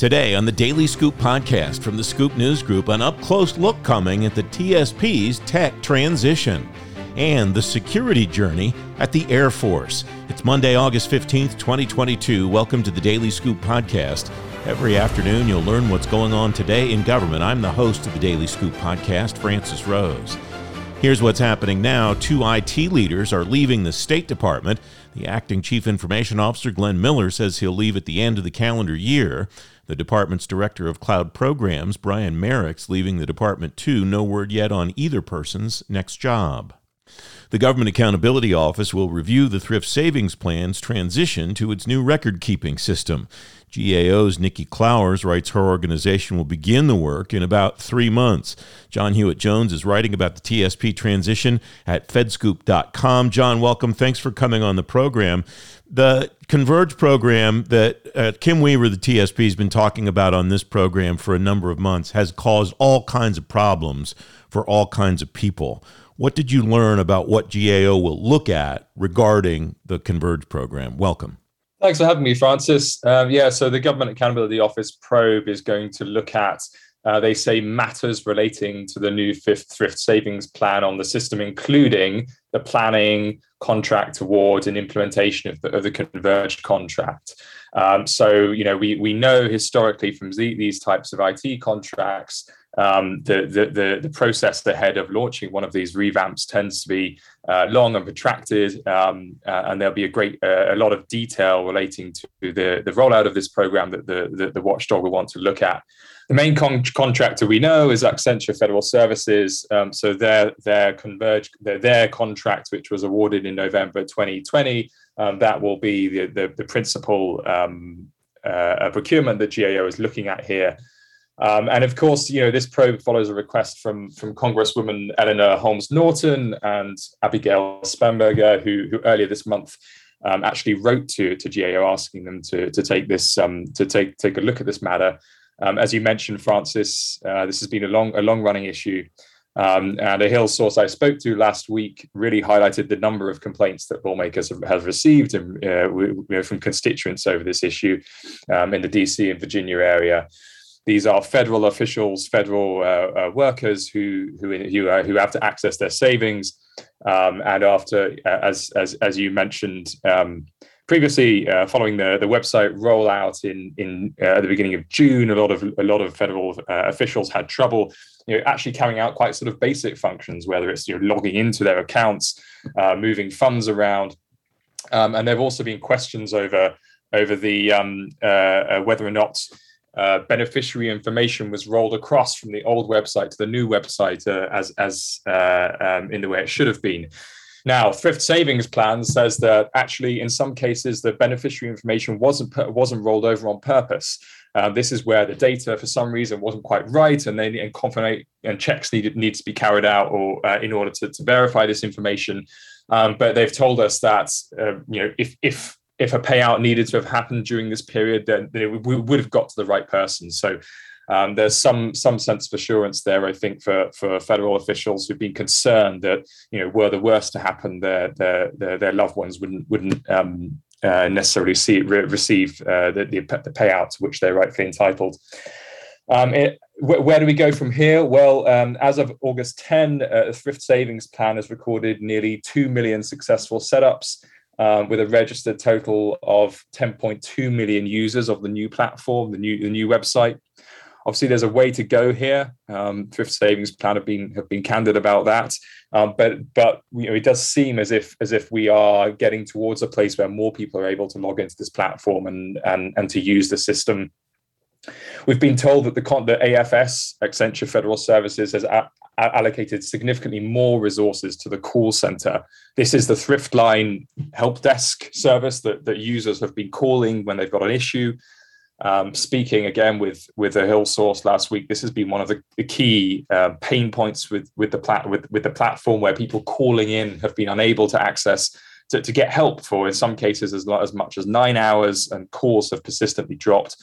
Today on the Daily Scoop podcast from the Scoop News Group, an up close look coming at the TSP's tech transition and the security journey at the Air Force. It's Monday, August 15th, 2022. Welcome to the Daily Scoop podcast. Every afternoon, you'll learn what's going on today in government. I'm the host of the Daily Scoop podcast, Francis Rose. Here's what's happening now. Two IT leaders are leaving the State Department. The acting chief information officer, Glenn Miller, says he'll leave at the end of the calendar year. The department's director of cloud programs, Brian Merrick's leaving the department too. No word yet on either person's next job. The Government Accountability Office will review the Thrift Savings Plan's transition to its new record keeping system. GAO's Nikki Clowers writes her organization will begin the work in about three months. John Hewitt Jones is writing about the TSP transition at fedscoop.com. John, welcome. Thanks for coming on the program. The Converge program that uh, Kim Weaver, the TSP, has been talking about on this program for a number of months has caused all kinds of problems for all kinds of people. What did you learn about what GAO will look at regarding the Converge program? Welcome. Thanks for having me, Francis. Um, yeah, so the Government Accountability Office probe is going to look at, uh, they say, matters relating to the new fifth thrift savings plan on the system, including the planning, contract award, and implementation of the, of the converged contract. Um, so, you know, we, we know historically from these types of IT contracts um, the, the, the, the, process ahead of launching one of these revamps tends to be uh, long and protracted, um, uh, and there'll be a great uh, a lot of detail relating to the, the rollout of this program that the, the, the watchdog will want to look at. The main con- contractor we know is Accenture Federal Services. Um, so their their converge their, their contract, which was awarded in November 2020, um, that will be the the, the principal um, uh, procurement that GAO is looking at here. Um, and of course, you know, this probe follows a request from, from Congresswoman Eleanor Holmes Norton and Abigail Spanberger, who, who earlier this month um, actually wrote to, to GAO asking them to, to take this um, to take take a look at this matter. Um, as you mentioned, Francis, uh, this has been a long a long running issue. Um, and a Hill source I spoke to last week really highlighted the number of complaints that lawmakers have, have received and, uh, you know, from constituents over this issue um, in the DC and Virginia area. These are federal officials, federal uh, uh, workers who who who, uh, who, have to access their savings. Um, and after, uh, as as as you mentioned um, previously, uh, following the the website rollout in in uh, at the beginning of June, a lot of a lot of federal officials had trouble. You know, actually carrying out quite sort of basic functions, whether it's you know logging into their accounts, moving funds around, um, and there have also been questions over over the um, whether or not uh, beneficiary information was rolled across from the old website to the new website uh, as as uh, um, in the way it should have been. Now, Thrift Savings Plan says that actually, in some cases, the beneficiary information wasn't wasn't rolled over on purpose. Uh, this is where the data, for some reason, wasn't quite right, and then and confirmate and checks needed needs to be carried out or uh, in order to, to verify this information. Um, but they've told us that you know if if if a payout needed to have happened during this period, then we would have got to the right person. So um, there's some some sense of assurance there, I think, for for federal officials who've been concerned that you know were the worst to happen, their their their, their loved ones wouldn't wouldn't um, uh, necessarily see re- receive uh, the, the, the payout to which they're rightfully entitled. Um, it, where do we go from here? Well, um, as of August 10, uh, the Thrift Savings Plan has recorded nearly 2 million successful setups um, with a registered total of 10.2 million users of the new platform, the new the new website. Obviously, there's a way to go here. Um, Thrift Savings Plan have been have been candid about that, um, but but you know, it does seem as if as if we are getting towards a place where more people are able to log into this platform and and and to use the system We've been told that the, the AFS, Accenture Federal Services, has a- allocated significantly more resources to the call center. This is the Thriftline help desk service that, that users have been calling when they've got an issue. Um, speaking again with with a Hill source last week, this has been one of the, the key uh, pain points with with the plat- with, with the platform where people calling in have been unable to access to, to get help for in some cases as, as much as nine hours, and calls have persistently dropped.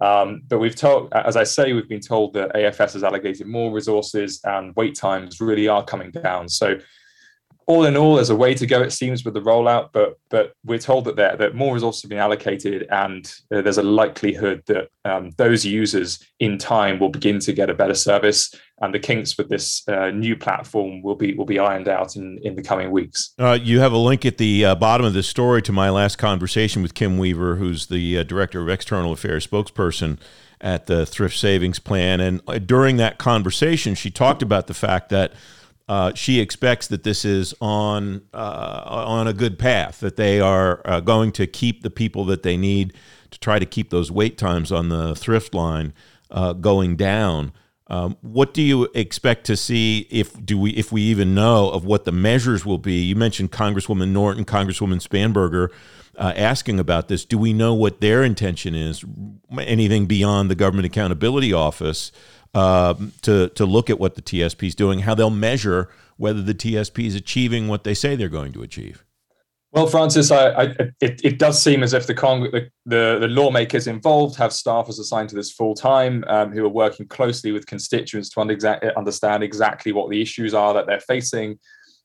Um, but we've told, as I say, we've been told that AFS has allocated more resources and wait times really are coming down. So all in all, there's a way to go, it seems, with the rollout, but but we're told that there that more resources have been allocated, and uh, there's a likelihood that um, those users in time will begin to get a better service, and the kinks with this uh, new platform will be will be ironed out in in the coming weeks. Uh, you have a link at the uh, bottom of the story to my last conversation with Kim Weaver, who's the uh, director of external affairs spokesperson at the Thrift Savings Plan, and uh, during that conversation, she talked about the fact that uh, she expects that this is on uh, on a good path. That they are uh, going to keep the people that they need to try to keep those wait times on the thrift line uh, going down. Um, what do you expect to see if do we if we even know of what the measures will be? You mentioned Congresswoman Norton, Congresswoman Spanberger. Uh, asking about this. Do we know what their intention is? Anything beyond the Government Accountability Office uh, to to look at what the TSP is doing, how they'll measure whether the TSP is achieving what they say they're going to achieve. Well, Francis, I, I, it, it does seem as if the, Cong- the, the, the lawmakers involved have staffers assigned to this full time um, who are working closely with constituents to understand exactly what the issues are that they're facing.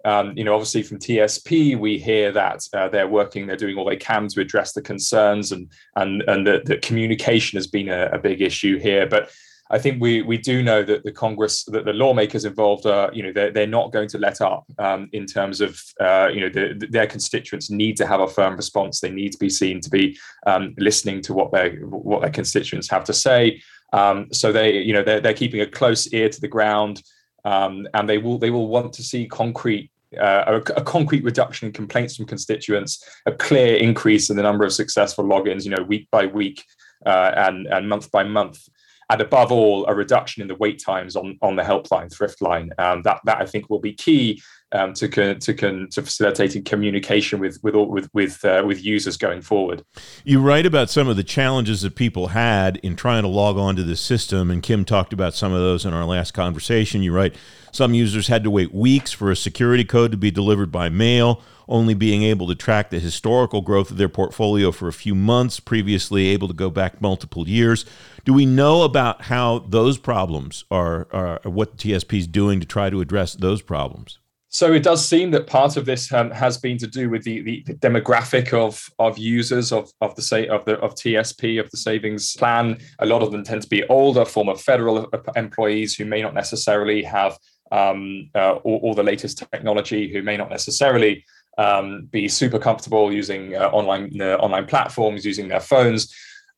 Um, you know, obviously from TSP, we hear that uh, they're working, they're doing all they can to address the concerns, and and and the communication has been a, a big issue here. But I think we we do know that the Congress, that the lawmakers involved are, you know, they're, they're not going to let up um, in terms of, uh, you know, the, their constituents need to have a firm response. They need to be seen to be um, listening to what their what their constituents have to say. Um, so they, you know, they're, they're keeping a close ear to the ground, um, and they will they will want to see concrete uh, a, a, concrete reduction in complaints from constituents, a clear increase in the number of successful logins, you know, week by week uh, and, and month by month and above all, a reduction in the wait times on, on the helpline, thrift line. Um, that, that I think will be key um, to, to, to facilitating communication with with with with, uh, with users going forward. You write about some of the challenges that people had in trying to log on to the system, and Kim talked about some of those in our last conversation. You write some users had to wait weeks for a security code to be delivered by mail only being able to track the historical growth of their portfolio for a few months, previously able to go back multiple years. Do we know about how those problems are, are what TSP is doing to try to address those problems? So it does seem that part of this um, has been to do with the, the, demographic of of users of of the say of the of TSP of the savings plan. A lot of them tend to be older, former federal employees who may not necessarily have um, uh, all, all, the latest technology, who may not necessarily um, be super comfortable using uh, online uh, online platforms, using their phones,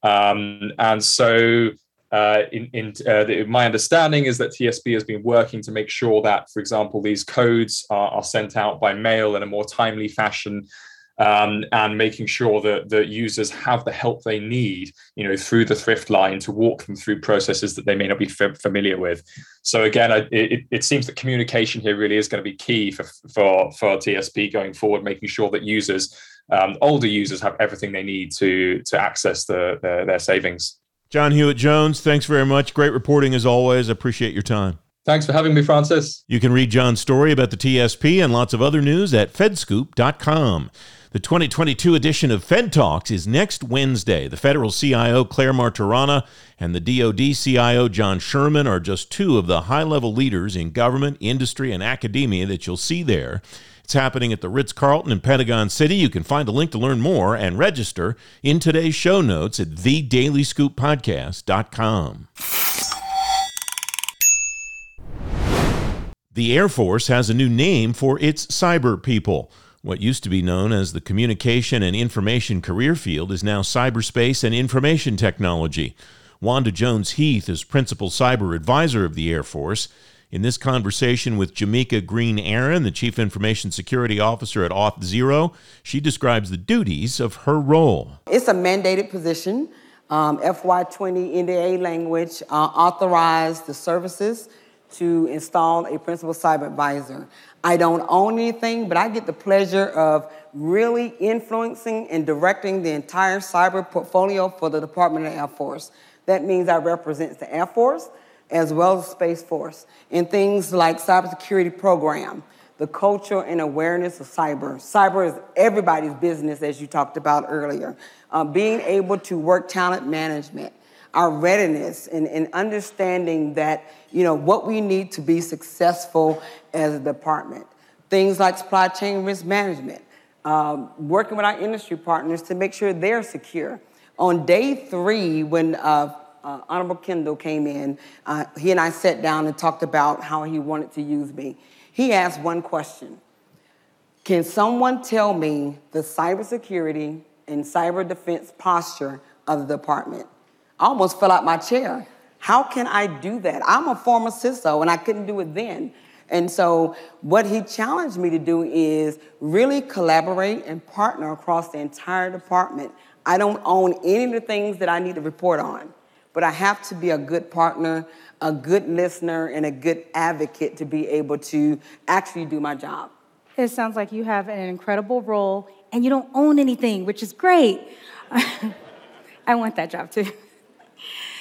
um, and so. Uh, in, in uh, the, my understanding is that TSP has been working to make sure that, for example, these codes are, are sent out by mail in a more timely fashion um, and making sure that the users have the help they need, you know, through the thrift line to walk them through processes that they may not be f- familiar with. So again, it, it, seems that communication here really is going to be key for for for TSP going forward, making sure that users, um, older users, have everything they need to to access the, the their savings. John Hewitt Jones, thanks very much. Great reporting as always. I appreciate your time. Thanks for having me, Francis. You can read John's story about the TSP and lots of other news at fedscoop.com. The 2022 edition of Fed Talks is next Wednesday. The federal CIO Clare Martorana and the DoD CIO John Sherman are just two of the high level leaders in government, industry, and academia that you'll see there. It's happening at the Ritz Carlton in Pentagon City. You can find a link to learn more and register in today's show notes at thedailyscooppodcast.com. The Air Force has a new name for its cyber people. What used to be known as the Communication and Information Career Field is now Cyberspace and Information Technology. Wanda Jones Heath is Principal Cyber Advisor of the Air Force. In this conversation with Jameeka Green Aaron, the Chief Information Security Officer at Auth0, she describes the duties of her role. It's a mandated position. Um, FY20 NDA language uh, authorized the services to install a principal cyber advisor. I don't own anything, but I get the pleasure of really influencing and directing the entire cyber portfolio for the Department of Air Force. That means I represent the Air Force as well as Space Force in things like cybersecurity program, the culture and awareness of cyber. Cyber is everybody's business, as you talked about earlier. Uh, being able to work talent management, our readiness and, and understanding that you know what we need to be successful as a department things like supply chain risk management, um, working with our industry partners to make sure they're secure. On day three, when uh, uh, Honorable Kendall came in, uh, he and I sat down and talked about how he wanted to use me. He asked one question Can someone tell me the cybersecurity and cyber defense posture of the department? I almost fell out my chair. How can I do that? I'm a former CISO and I couldn't do it then. And so, what he challenged me to do is really collaborate and partner across the entire department. I don't own any of the things that I need to report on, but I have to be a good partner, a good listener, and a good advocate to be able to actually do my job. It sounds like you have an incredible role and you don't own anything, which is great. I want that job too.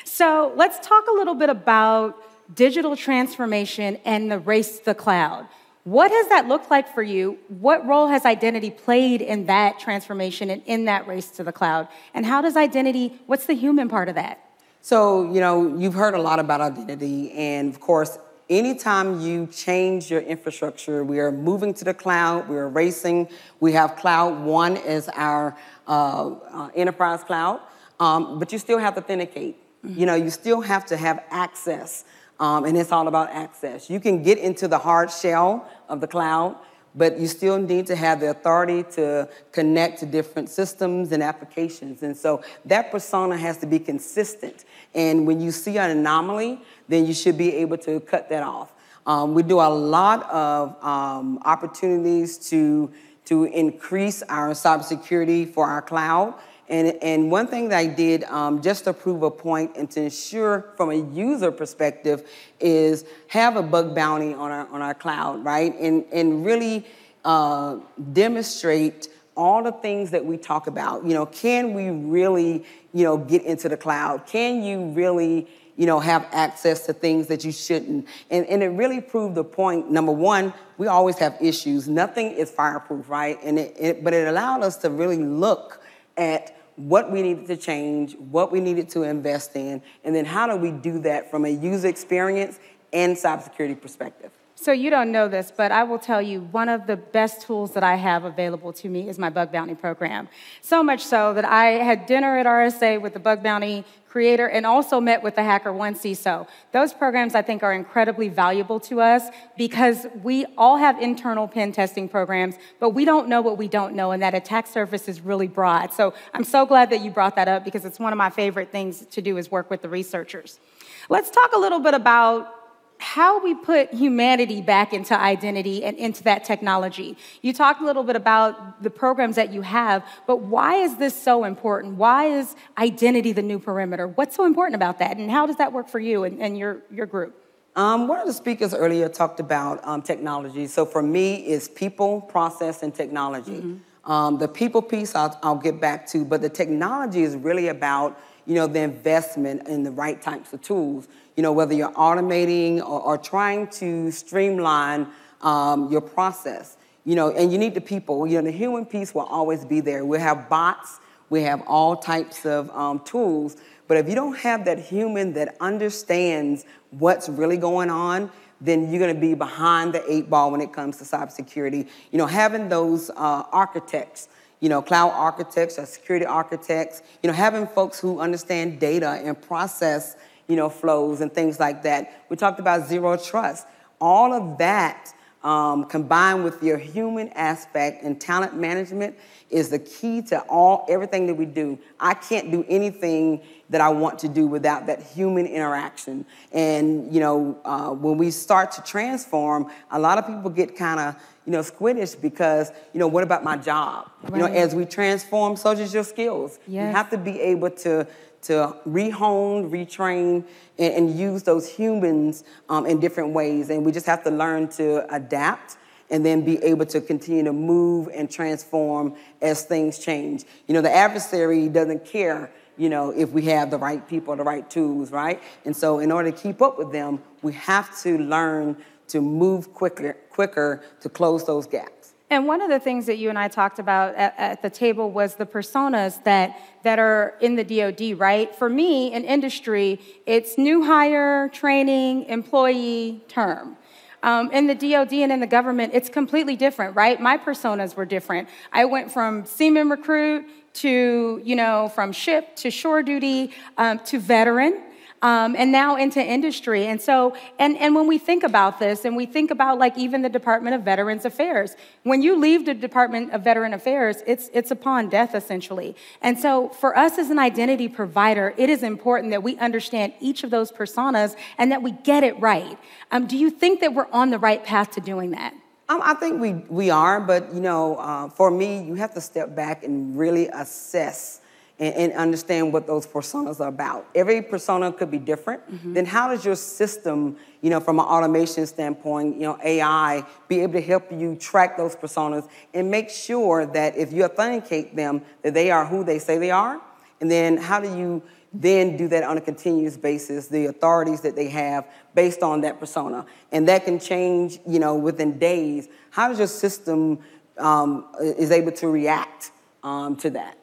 So let's talk a little bit about digital transformation and the race to the cloud. What has that looked like for you? What role has identity played in that transformation and in that race to the cloud? And how does identity, what's the human part of that? So, you know, you've heard a lot about identity, and of course, anytime you change your infrastructure, we are moving to the cloud, we are racing. We have Cloud One as our uh, uh, enterprise cloud, um, but you still have to authenticate. Mm-hmm. You know, you still have to have access. Um, and it's all about access. You can get into the hard shell of the cloud, but you still need to have the authority to connect to different systems and applications. And so that persona has to be consistent. And when you see an anomaly, then you should be able to cut that off. Um, we do a lot of um, opportunities to, to increase our cybersecurity for our cloud. And, and one thing that I did um, just to prove a point and to ensure from a user perspective is have a bug bounty on our, on our cloud, right? And, and really uh, demonstrate all the things that we talk about. You know, can we really, you know, get into the cloud? Can you really, you know, have access to things that you shouldn't? And, and it really proved the point. Number one, we always have issues. Nothing is fireproof, right? And it, it but it allowed us to really look at what we needed to change, what we needed to invest in, and then how do we do that from a user experience and cybersecurity perspective. So you don't know this, but I will tell you one of the best tools that I have available to me is my bug bounty program. So much so that I had dinner at RSA with the bug bounty creator and also met with the HackerOne CISO. Those programs I think are incredibly valuable to us because we all have internal pen testing programs, but we don't know what we don't know, and that attack surface is really broad. So I'm so glad that you brought that up because it's one of my favorite things to do is work with the researchers. Let's talk a little bit about how we put humanity back into identity and into that technology. You talked a little bit about the programs that you have, but why is this so important? Why is identity the new perimeter? What's so important about that? And how does that work for you and, and your, your group? Um, one of the speakers earlier talked about um, technology. So for me, it's people, process, and technology. Mm-hmm. Um, the people piece I'll, I'll get back to, but the technology is really about you know the investment in the right types of tools you know, whether you're automating or, or trying to streamline um, your process, you know, and you need the people. You know, the human piece will always be there. We have bots, we have all types of um, tools, but if you don't have that human that understands what's really going on, then you're going to be behind the eight ball when it comes to cybersecurity. You know, having those uh, architects, you know, cloud architects or security architects, you know, having folks who understand data and process you know, flows and things like that. We talked about zero trust. All of that um, combined with your human aspect and talent management is the key to all everything that we do. I can't do anything that I want to do without that human interaction. And you know, uh, when we start to transform, a lot of people get kind of you know squiddish because you know what about my job? Right. You know, as we transform, so does your skills. Yes. You have to be able to to rehone, retrain, and, and use those humans um, in different ways. And we just have to learn to adapt and then be able to continue to move and transform as things change. You know, the adversary doesn't care, you know, if we have the right people, the right tools, right? And so in order to keep up with them, we have to learn to move quicker, quicker to close those gaps. And one of the things that you and I talked about at, at, the table was the personas that, that are in the DoD, right? For me, in industry, it's new hire, training, employee, term. Um, in the DoD and in the government, it's completely different, right? My personas were different. I went from seaman recruit to, you know, from ship to shore duty um, to veteran um, and now into industry. And so, and, and when we think about this, and we think about like even the Department of Veterans Affairs, when you leave the Department of Veteran Affairs, it's, it's upon death essentially. And so, for us as an identity provider, it is important that we understand each of those personas and that we get it right. Um, do you think that we're on the right path to doing that? Um, I think we, we are, but you know, uh, for me, you have to step back and really assess and, and, understand what those personas are about. Every persona could be different. Mm-hmm. Then how does your system, you know, from an automation standpoint, you know, AI, be able to help you track those personas and make sure that if you authenticate them, that they are who they say they are? And then how do you then do that on a continuous basis, the authorities that they have based on that persona. And that can change, you know, within days. How does your system um, is able to react um, to that?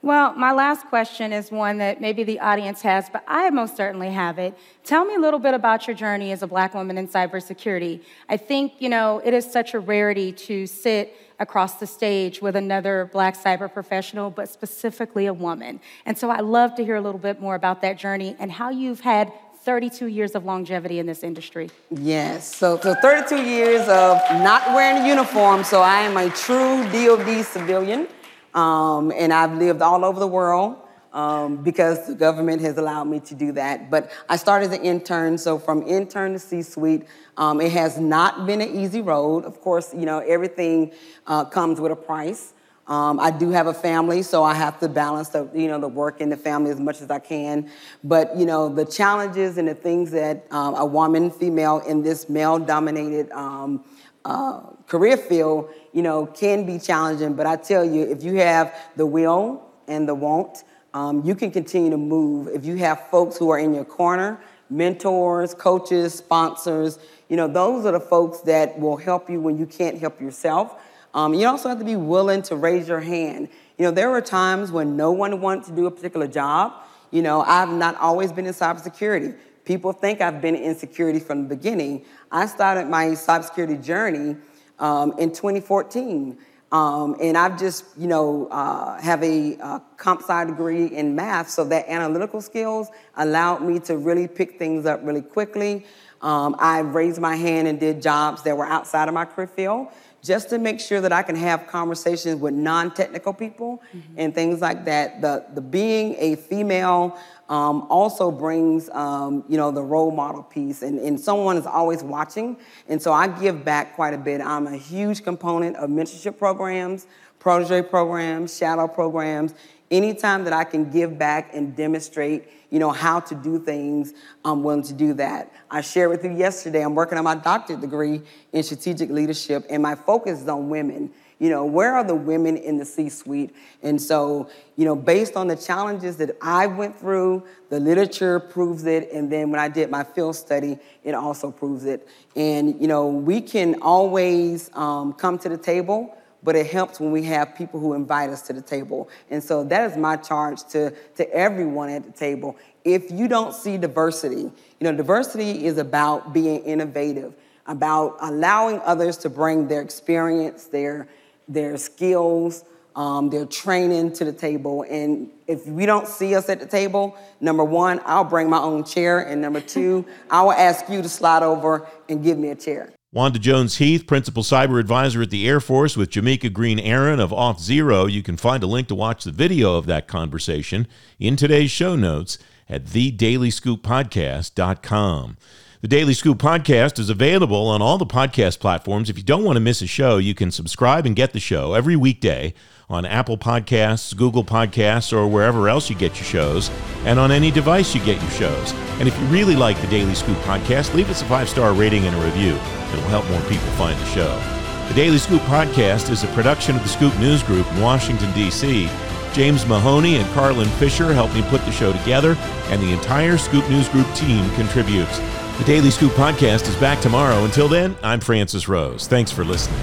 Well, my last question is one that maybe the audience has, but I most certainly have it. Tell me a little bit about your journey as a black woman in cybersecurity. I think, you know, it is such a rarity to sit across the stage with another black cyber professional, but specifically a woman. And so I'd love to hear a little bit more about that journey and how you've had 32 years of longevity in this industry. Yes, so, so 32 years of not wearing a uniform, so I am a true DoD civilian. Um, and I've lived all over the world um, because the government has allowed me to do that. But I started as an intern, so from intern to C-suite, um, it has not been an easy road. Of course, you know everything uh, comes with a price. Um, I do have a family, so I have to balance the you know the work and the family as much as I can. But you know the challenges and the things that um, a woman, female in this male-dominated um, uh, career field, you know, can be challenging. But I tell you, if you have the will and the want, um, you can continue to move. If you have folks who are in your corner, mentors, coaches, sponsors, you know, those are the folks that will help you when you can't help yourself. Um, you also have to be willing to raise your hand. You know, there were times when no one wanted to do a particular job. You know, I've not always been in cybersecurity. People think I've been in security from the beginning. I started my cybersecurity journey um, in 2014. Um, and I've just, you know, uh, have a uh, comp sci degree in math, so that analytical skills allowed me to really pick things up really quickly. Um, I raised my hand and did jobs that were outside of my career field just to make sure that I can have conversations with non-technical people mm-hmm. and things like that. The the being a female um, also brings um, you know the role model piece, and, and someone is always watching, and so I give back quite a bit. I'm a huge component of mentorship programs, protege programs, shadow programs. Anytime that I can give back and demonstrate, you know, how to do things, I'm willing to do that. I shared with you yesterday, I'm working on my doctorate degree in strategic leadership, and my focus is on women. You know, where are the women in the C suite? And so, you know, based on the challenges that I went through, the literature proves it. And then when I did my field study, it also proves it. And, you know, we can always um, come to the table but it helps when we have people who invite us to the table. And so that is my charge to, to everyone at the table. If you don't see diversity, you know, diversity is about being innovative, about allowing others to bring their experience, their, their skills, um, their training to the table. And if we don't see us at the table, number one, I'll bring my own chair. And number two, I will ask you to slide over and give me a chair. Wanda Jones Heath, Principal Cyber Advisor at the Air Force, with Jameeka Green Aaron of Auth0. You can find a link to watch the video of that conversation in today's show notes at thedailyscooppodcast.com. The Daily Scoop podcast is available on all the podcast platforms. If you don't want to miss a show, you can subscribe and get the show every weekday on Apple Podcasts, Google Podcasts, or wherever else you get your shows, and on any device you get your shows. And if you really like the Daily Scoop podcast, leave us a five star rating and a review. It will help more people find the show. The Daily Scoop podcast is a production of the Scoop News Group in Washington, D.C. James Mahoney and Carlin Fisher helped me put the show together, and the entire Scoop News Group team contributes. The Daily Scoop podcast is back tomorrow. Until then, I'm Francis Rose. Thanks for listening.